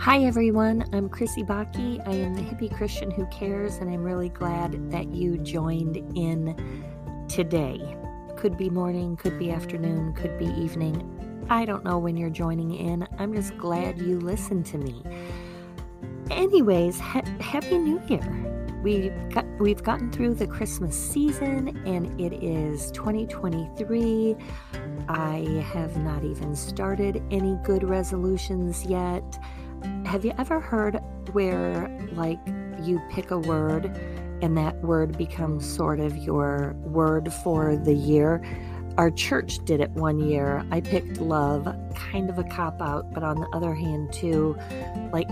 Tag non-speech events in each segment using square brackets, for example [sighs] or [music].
Hi, everyone. I'm Chrissy Baki. I am the hippie Christian who cares, and I'm really glad that you joined in today. Could be morning, could be afternoon, could be evening. I don't know when you're joining in. I'm just glad you listened to me. Anyways, ha- Happy New Year. We've, got, we've gotten through the Christmas season and it is 2023. I have not even started any good resolutions yet. Have you ever heard where, like, you pick a word and that word becomes sort of your word for the year? Our church did it one year. I picked love, kind of a cop out, but on the other hand, too, like,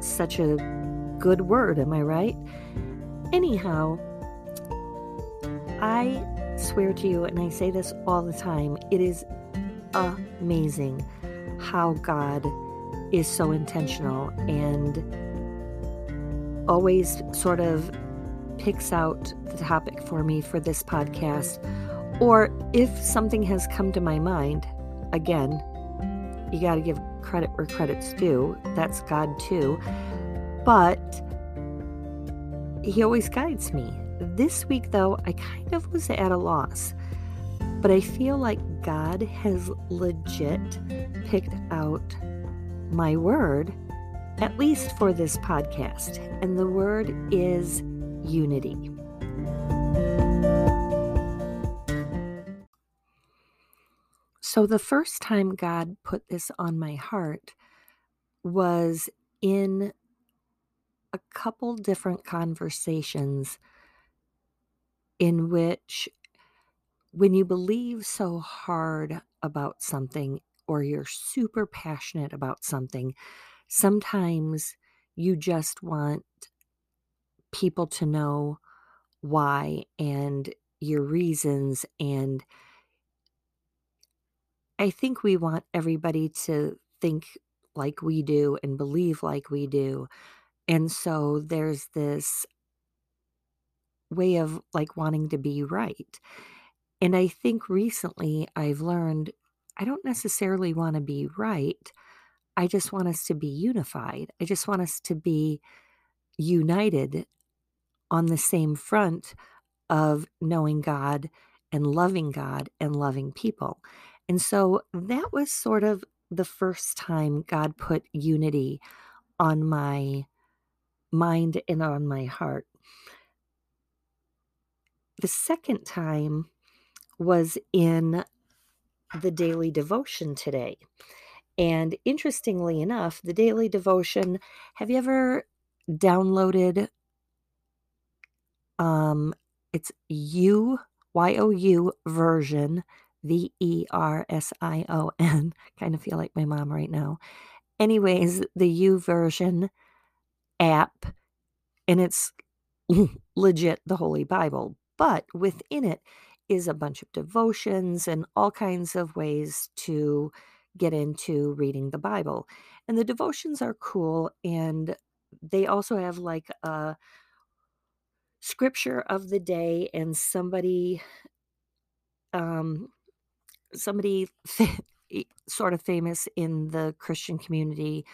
such a good word, am I right? Anyhow, I swear to you, and I say this all the time, it is amazing how God is so intentional and always sort of picks out the topic for me for this podcast. Or if something has come to my mind, again, you got to give credit where credit's due. That's God too but he always guides me. This week, though, I kind of was at a loss, but I feel like God has legit picked out my word, at least for this podcast, and the word is unity. So, the first time God put this on my heart was in a couple different conversations in which when you believe so hard about something or you're super passionate about something, sometimes you just want people to know why and your reasons. And I think we want everybody to think like we do and believe like we do. And so there's this way of like wanting to be right. And I think recently I've learned I don't necessarily want to be right. I just want us to be unified. I just want us to be united on the same front of knowing God and loving God and loving people. And so that was sort of the first time God put unity on my mind and on my heart. The second time was in the daily devotion today. And interestingly enough, the daily devotion, have you ever downloaded um it's U Y O U version V E R S I O N. [laughs] Kind of feel like my mom right now. Anyways, the YouVersion app and it's [laughs] legit the Holy Bible. But within it is a bunch of devotions and all kinds of ways to get into reading the Bible. And the devotions are cool. And they also have like a scripture of the day and somebody, um, somebody sort of famous in the Christian community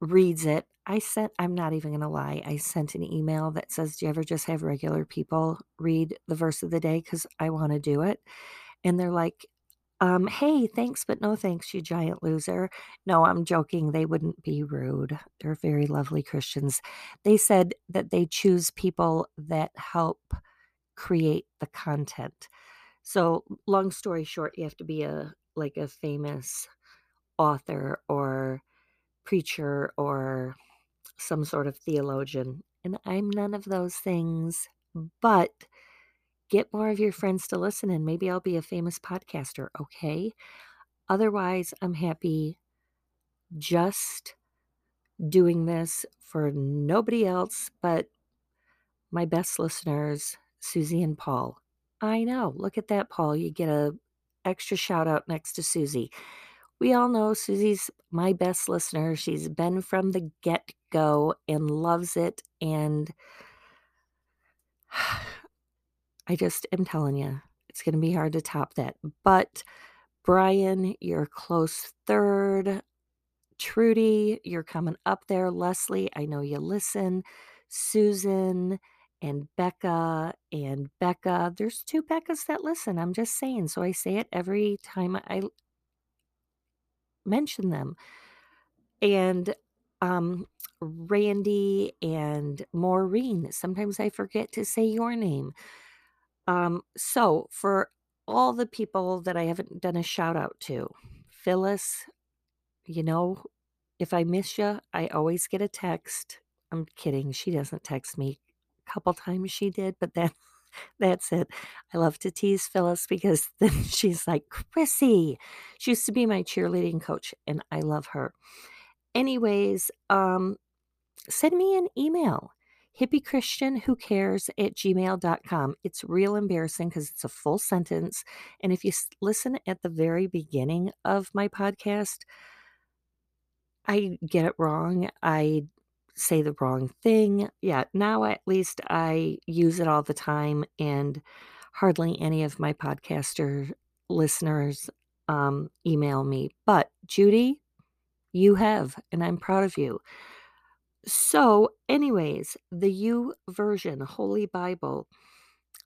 reads it. I sent, I'm not even going to lie, I sent an email that says, Do you ever just have regular people read the verse of the day? Because I want to do it. And they're like, um, hey, thanks, but no thanks, you giant loser. No, I'm joking. They wouldn't be rude. They're very lovely Christians. They said that they choose people that help create the content. So, long story short, you have to be a like a famous author or preacher or some sort of theologian. And I'm none of those things, but get more of your friends to listen and maybe I'll be a famous podcaster, okay? Otherwise, I'm happy just doing this for nobody else but my best listeners, Susie and Paul. I know. Look at that, Paul. You get a extra shout out next to Susie we all know Susie's my best listener. She's been from the get go and loves it. And [sighs] I just am telling you, it's going to be hard to top that. But Brian, you're close third. Trudy, you're coming up there. Leslie, I know you listen. Susan and Becca and Becca. There's two Beccas that listen. I'm just saying. So I say it every time I mention them. And um, Randy and Maureen. Sometimes I forget to say your name. Um, so for all the people that I haven't done a shout out to, Phyllis, you know, if I miss you, I always get a text. I'm kidding. She doesn't text me. A couple times she did, but then that's it. I love to tease Phyllis because [laughs] then she's like, Chrissy. She used to be my cheerleading coach, and I love her. Anyways, um, send me an email hippie at gmail.com. It's real embarrassing because it's a full sentence. And if you listen at the very beginning of my podcast, I get it wrong. I say the wrong thing. Yeah, now at least I use it all the time, and hardly any of my podcaster listeners um, email me. But Judy, you have, and I'm proud of you. So, anyways, the U YouVersion Holy Bible,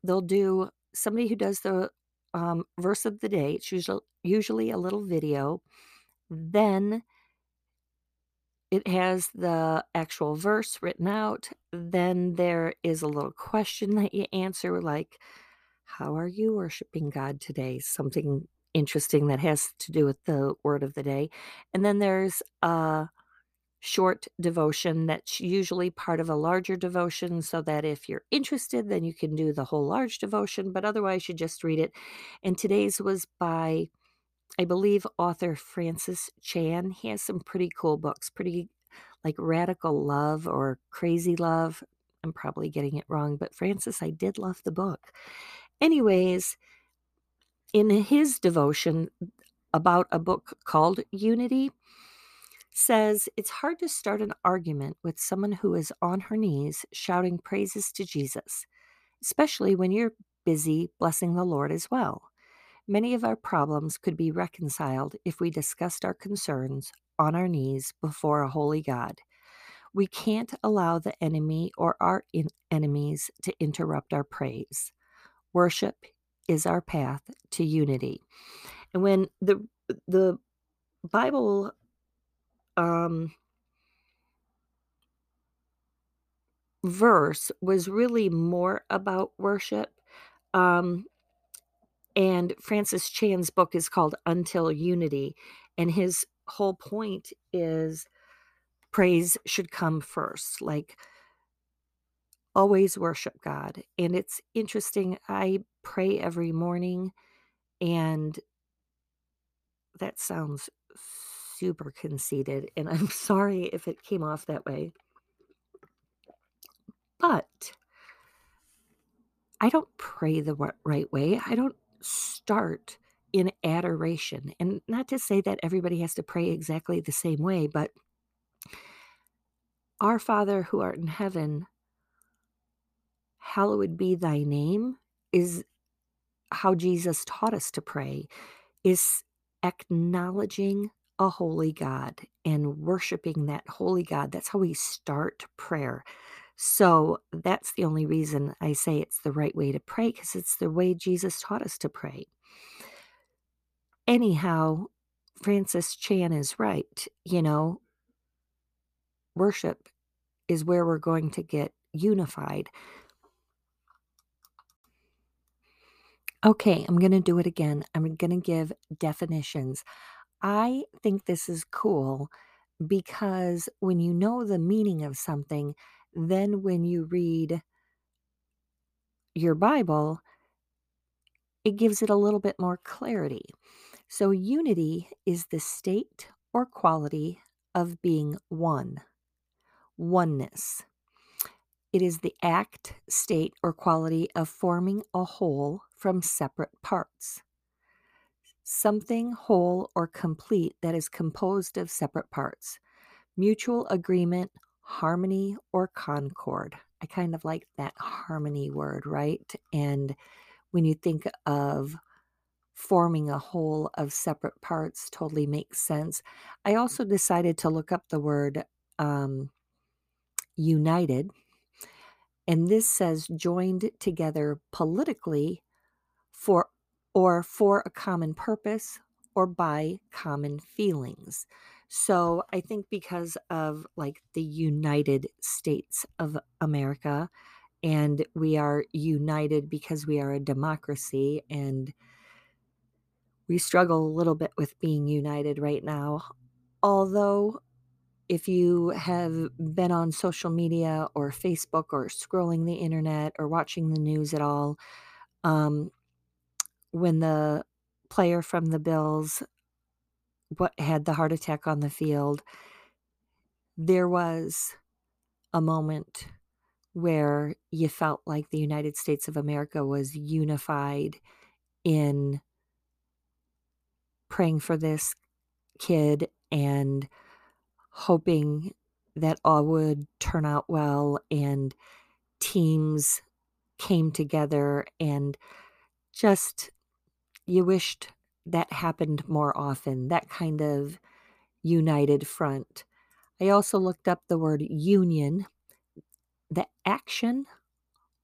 they'll do somebody who does the um, verse of the day. It's usually usually a little video. Then it has the actual verse written out. Then there is a little question that you answer, like, How are you worshiping God today? Something interesting that has to do with the word of the day. And then there's a short devotion that's usually part of a larger devotion, so that if you're interested, then you can do the whole large devotion, but otherwise, you just read it. And today's was by I believe author Francis Chan. He has some pretty cool books, pretty like Radical Love or Crazy Love. I'm probably getting it wrong, but Francis, I did love the book. Anyways, in his devotion about a book called Unity, says it's hard to start an argument with someone who is on her knees shouting praises to Jesus, especially when you're busy blessing the Lord as well. Many of our problems could be reconciled if we discussed our concerns on our knees before a holy God. We can't allow the enemy or our enemies to interrupt our praise. Worship is our path to unity. And when the the Bible um, verse was really more about worship. Um, and Francis Chan's book is called Until Unity. And his whole point is praise should come first. Like, always worship God. And it's interesting. I pray every morning, and that sounds super conceited, and I'm [laughs] sorry if it came off that way. But I don't pray the right way. I don't start in adoration. And not to say that everybody has to pray exactly the same way, but Our Father who art in heaven, hallowed be thy name, is how Jesus taught us to pray, is acknowledging a holy God and worshiping that holy God. That's how we start prayer. So that's the only reason I say it's the right way to pray because it's the way Jesus taught us to pray. Anyhow, Francis Chan is right. You know, worship is where we're going to get unified. Okay, I'm going to do it again. I'm going to give definitions. I think this is cool because when you know the meaning of something, then when you read your Bible, it gives it a little bit more clarity. So, unity is the state or quality of being one, oneness. It is the act, state, or quality of forming a whole from separate parts something whole or complete that is composed of separate parts, mutual agreement, harmony, or concord. I kind of like that harmony word, right? And when you think of forming a whole of separate parts totally makes sense. I also decided to look up the word um, united, and this says joined together politically for or for a common purpose or by common feelings. So I think because of like the United States of America, and we are united because we are a democracy and we struggle a little bit with being united right now. Although, if you have been on social media or Facebook or scrolling the internet or watching the news at all, um, when the player from the Bills what had the heart attack on the field, there was a moment where you felt like the United States of America was unified in praying for this kid and hoping that all would turn out well and teams came together and just you wished that happened more often that kind of united front i also looked up the word union the action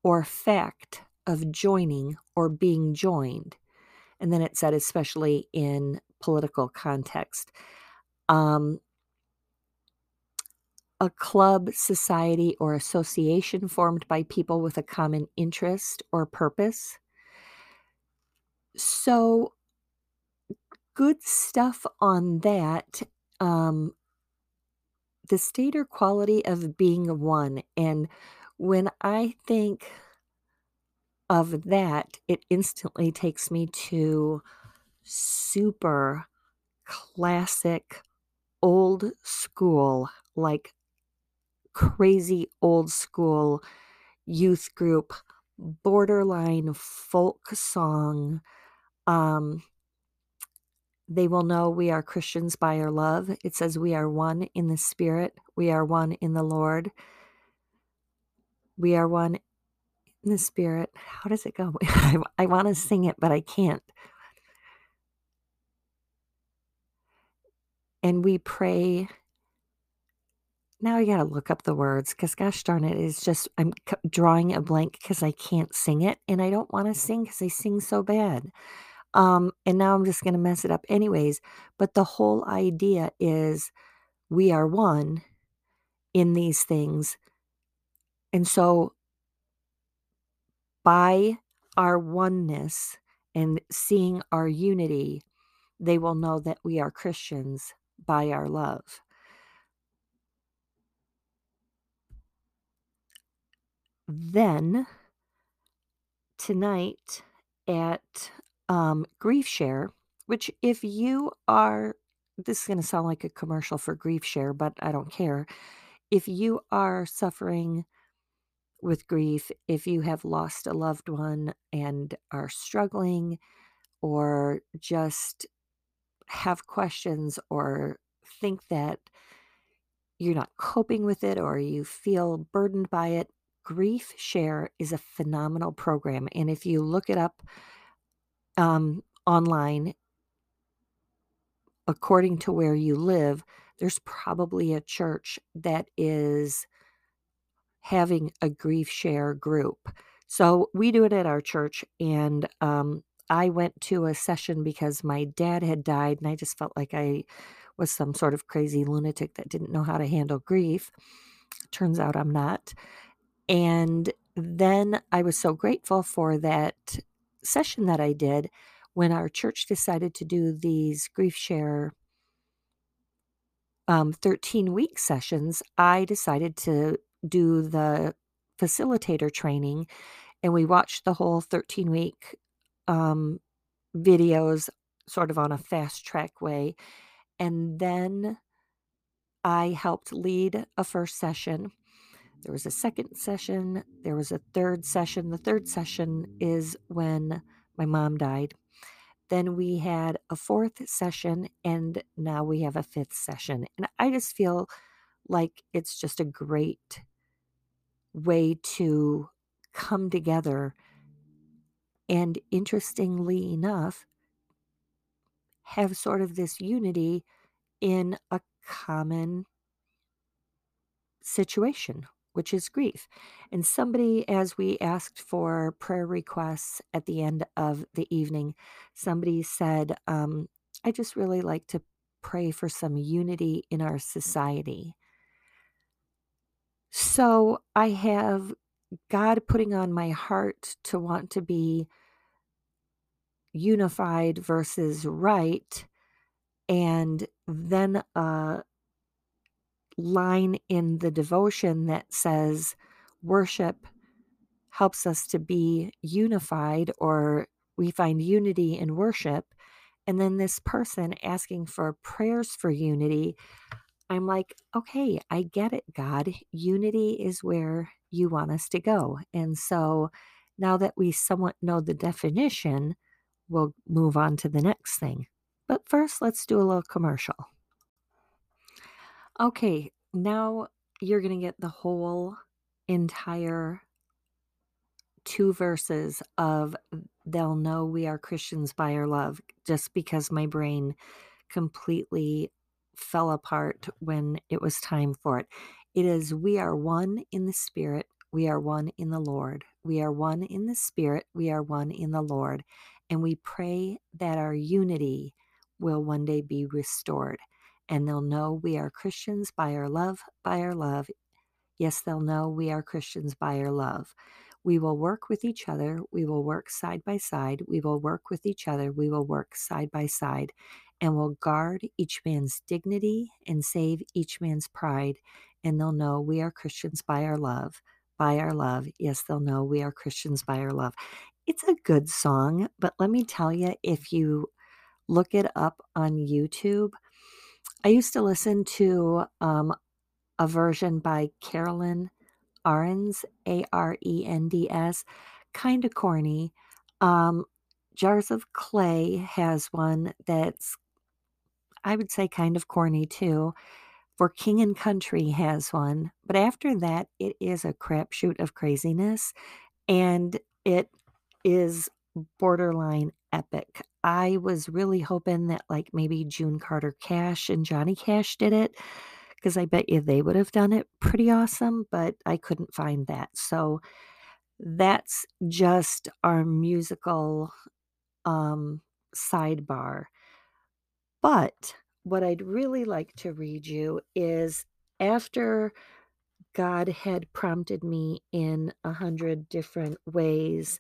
or fact of joining or being joined and then it said, especially in political context. Um, a club, society, or association formed by people with a common interest or purpose. So, good stuff on that. Um, the state or quality of being one. And when I think of that, it instantly takes me to super classic, old school, like crazy old school youth group, borderline folk song. Um, they will know we are Christians by our love. It says we are one in the Spirit, we are one in the Lord. We are one in the spirit. How does it go? I, [laughs] I want to sing it, but I can't. And we pray. Now I got to look up the words because, gosh darn it, it's just I'm drawing a blank because I can't sing it. And I don't want to sing because I sing so bad. Um, and now I'm just going to mess it up anyways. But the whole idea is we are one in these things. And so by our oneness and seeing our unity, they will know that we are Christians by our love. Then, tonight at um, Grief Share, which, if you are, this is going to sound like a commercial for Grief Share, but I don't care. If you are suffering with grief if you have lost a loved one and are struggling or just have questions or think that you're not coping with it or you feel burdened by it, Grief Share is a phenomenal program. And if you look it up um, online, according to where you live, there's probably a church that is having a grief share group. So we do it at our church. And um, I went to a session because my dad had died, and I just felt like I was some sort of crazy lunatic that didn't know how to handle grief. Turns out I'm not. And then I was so grateful for that session that I did when our church decided to do these grief share um, 13 week sessions. I decided to do the facilitator training and we watched the whole 13 week um, videos sort of on a fast track way. And then I helped lead a first session. There was a second session, there was a third session. The third session is when my mom died. Then we had a fourth session, and now we have a fifth session. And I just feel like it's just a great way to come together. And interestingly enough, have sort of this unity in a common situation, which is grief. And somebody, as we asked for prayer requests at the end of the evening, somebody said, um, I just really like to pray for some unity in our society. So I have God putting on my heart to want to be unified versus right. And then a line in the devotion that says worship helps us to be unified or we find unity in worship. And then this person asking for prayers for unity. I'm like, okay, I get it, God. Unity is where you want us to go. And so now that we somewhat know the definition, we'll move on to the next thing. But first, let's do a little commercial. Okay, now you're going to get the whole entire two verses of They'll Know We Are Christians by Our Love, just because my brain completely fell apart when it was time for it. It is, We are one in the Spirit, we are one in the Lord. We are one in the Spirit, we are one in the Lord. And we pray that our unity will one day be restored. And they'll know we are Christians by our love, by our love. Yes, they'll know we are Christians by our love. We will work with each other. We will work side by side. We will work with each other. We will work side by side and will guard each man's dignity and save each man's pride. And they'll know we are Christians by our love, by our love. Yes, they'll know we are Christians by our love. It's a good song, but let me tell you, if you look it up on YouTube, I used to listen to um, a version by Carolyn Arends, A R E N D S, kind of corny. Um, Jars of Clay has one that's, I would say, kind of corny too. For King and Country has one, but after that, it is a crapshoot of craziness, and it is borderline epic. I was really hoping that like maybe June Carter Cash and Johnny Cash did it because I bet you they would have done it pretty awesome, but I couldn't find that. So that's just our musical um, sidebar. But what I'd really like to read you is after God had prompted me in a hundred different ways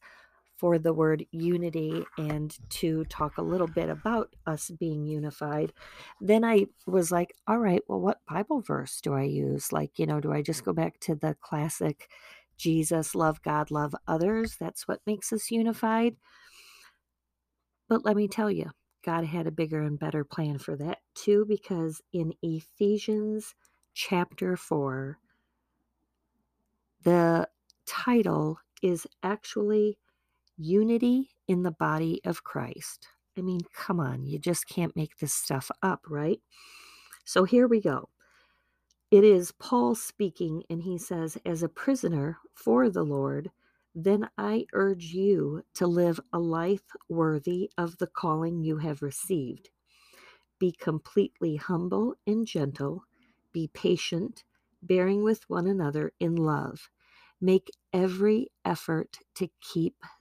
for the word unity and to talk a little bit about us being unified, then I was like, all right, well, what Bible verse do I use? Like, you know, do I just go back to the classic Jesus, love God, love others? That's what makes us unified. But let me tell you, God had a bigger and better plan for that too, because in Ephesians chapter 4, the title is actually Unity in the Body of Christ. I mean, come on, you just can't make this stuff up, right? So here we go. It is Paul speaking, and he says, As a prisoner for the Lord, then I urge you to live a life worthy of the calling you have received. Be completely humble and gentle, be patient, bearing with one another in love. Make every effort to keep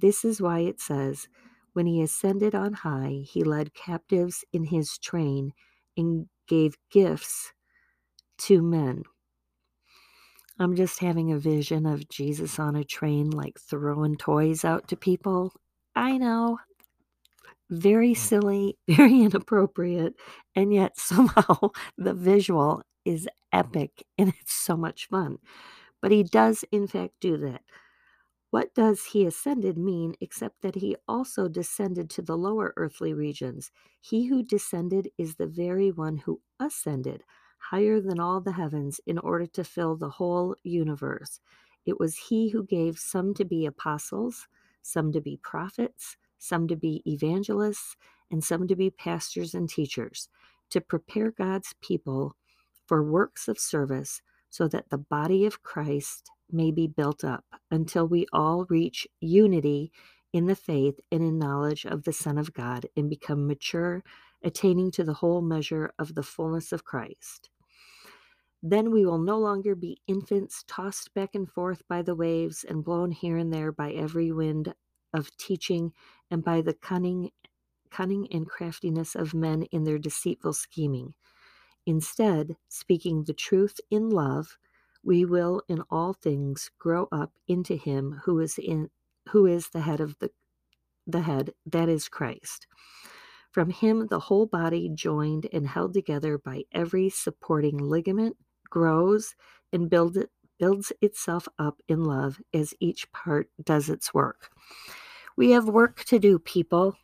This is why it says, When he ascended on high, he led captives in his train and gave gifts to men. I'm just having a vision of Jesus on a train, like throwing toys out to people. I know, very mm. silly, [laughs] very inappropriate, and yet [laughs] somehow the visual is epic and it's so much fun. But he does, in fact, do that. What does he ascended mean except that he also descended to the lower earthly regions? He who descended is the very one who ascended higher than all the heavens in order to fill the whole universe. It was he who gave some to be apostles, some to be prophets, some to be evangelists, and some to be pastors and teachers, to prepare God's people for works of service so that the body of Christ may be built up until we all reach unity in the faith and in knowledge of the Son of God and become mature, attaining to the whole measure of the fullness of Christ. Then we will no longer be infants tossed back and forth by the waves and blown here and there by every wind of teaching and by the cunning cunning and craftiness of men in their deceitful scheming. Instead, speaking the truth in love, we will in all things grow up into him who is in who is the head of the the head that is Christ. From him the whole body joined and held together by every supporting ligament grows and build builds itself up in love as each part does its work. We have work to do, people.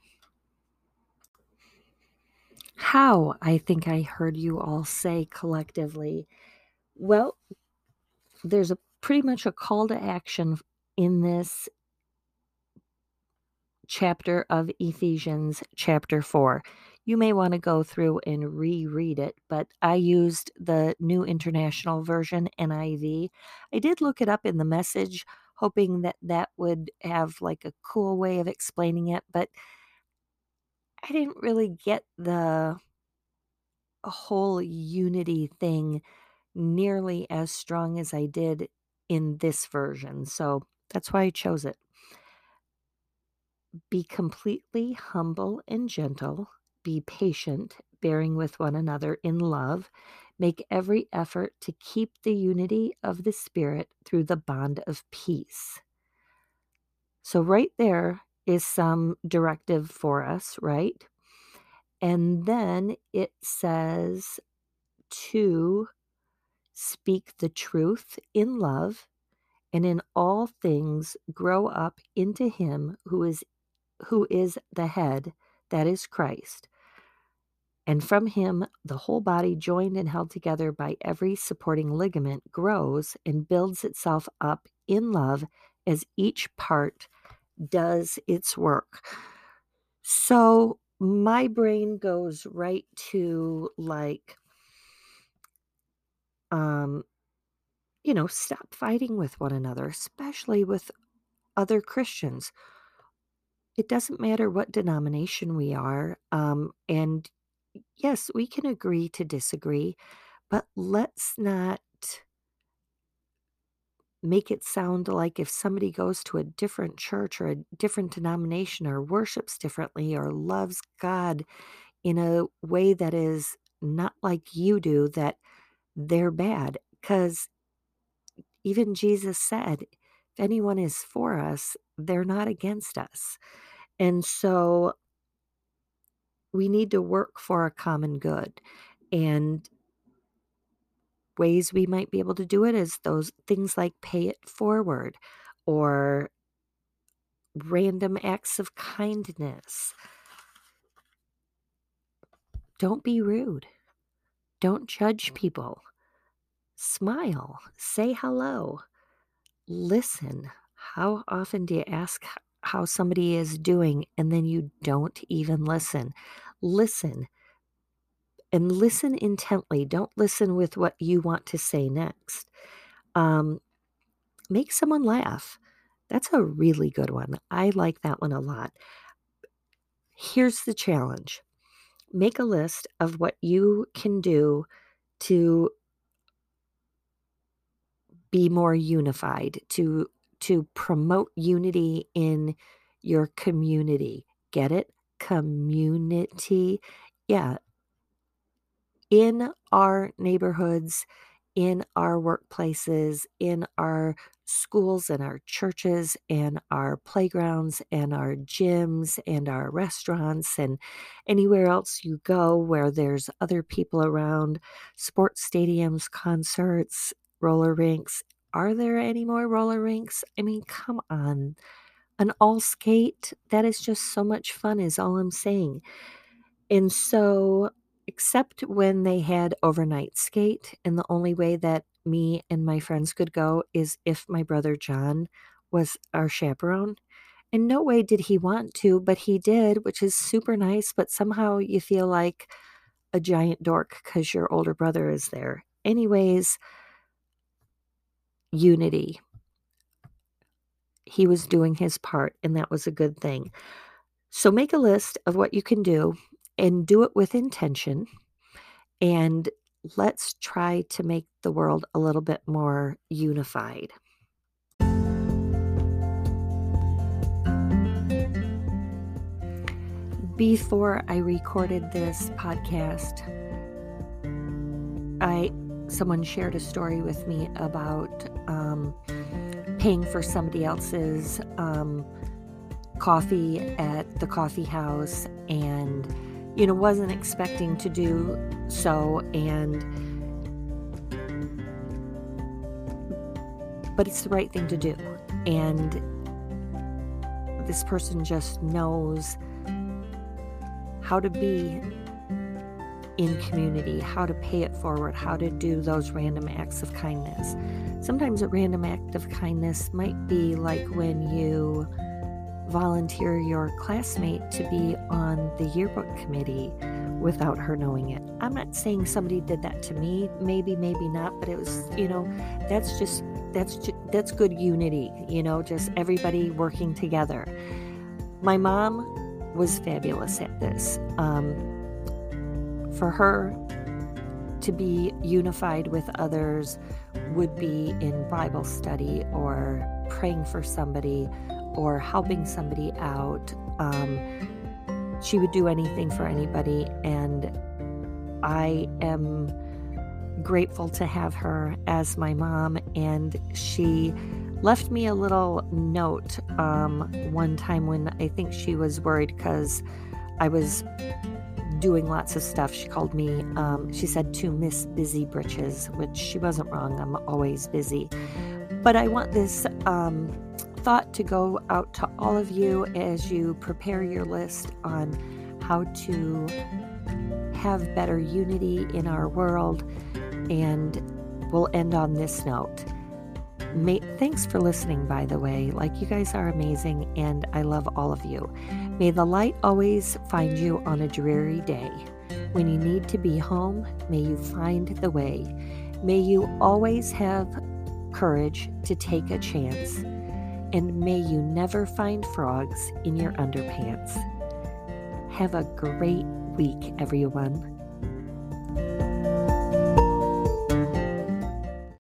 How, I think I heard you all say collectively. Well, there's a pretty much a call to action in this chapter of Ephesians, chapter 4. You may want to go through and reread it, but I used the New International Version, NIV. I did look it up in the message, hoping that that would have like a cool way of explaining it, but I didn't really get the whole unity thing nearly as strong as I did in this version. So that's why I chose it. Be completely humble and gentle. Be patient, bearing with one another in love. Make every effort to keep the unity of the Spirit through the bond of peace. So, right there is some directive for us, right? And then it says to speak the truth in love and in all things grow up into him who is who is the head that is Christ. And from him the whole body joined and held together by every supporting ligament grows and builds itself up in love as each part does its work. So my brain goes right to like um you know stop fighting with one another especially with other christians it doesn't matter what denomination we are um and yes we can agree to disagree but let's not make it sound like if somebody goes to a different church or a different denomination or worships differently or loves God in a way that is not like you do, that they're bad. Because even Jesus said, if anyone is for us, they're not against us. And so we need to work for a common good. And ways we might be able to do it is those things like pay it forward or random acts of kindness. Don't be rude. Don't judge people. Smile. Say hello. Listen. How often do you ask how somebody is doing and then you don't even listen? Listen and listen intently. Don't listen with what you want to say next. Um, make someone laugh. That's a really good one. I like that one a lot. Here's the challenge make a list of what you can do to be more unified, to to promote unity in your community. Get it? Community. Yeah, in our neighborhoods, in our workplaces, in our schools and our churches and our playgrounds and our gyms and our restaurants and anywhere else you go where there's other people around, sports stadiums, concerts, roller rinks, are there any more roller rinks? I mean, come on. An all skate, that is just so much fun, is all I'm saying. And so, except when they had overnight skate, and the only way that me and my friends could go is if my brother John was our chaperone. In no way did he want to, but he did, which is super nice. But somehow you feel like a giant dork because your older brother is there. Anyways, unity. He was doing his part, and that was a good thing. So make a list of what you can do and do it with intention. And let's try to make the world a little bit more unified. Before I recorded this podcast, I someone shared a story with me about um, paying for somebody else's um, coffee at the coffee house and you know wasn't expecting to do so and but it's the right thing to do. And this person just knows how to be in community, how to pay it forward, how to do those random acts of kindness. Sometimes a random act of kindness might be like when you volunteer your classmate to be on the yearbook committee without her knowing it. I'm not saying somebody did that to me, maybe maybe not, but it was, you know, that's just that's that's good unity, you know, just everybody working together. My mom was fabulous at this. Um, for her to be unified with others would be in Bible study or praying for somebody or helping somebody out. Um, she would do anything for anybody, and I am grateful to have her as my mom. And she left me a little note um, one time when I think she was worried because I was doing lots of stuff. She called me, um, she said to Miss Busy Britches, which she wasn't wrong. I'm always busy. But I want this um, thought to go out to all of you as you prepare your list on how to have better unity in our world. And we'll end on this note. Thanks for listening, by the way. Like, you guys are amazing, and I love all of you. May the light always find you on a dreary day. When you need to be home, may you find the way. May you always have courage to take a chance. And may you never find frogs in your underpants. Have a great week, everyone.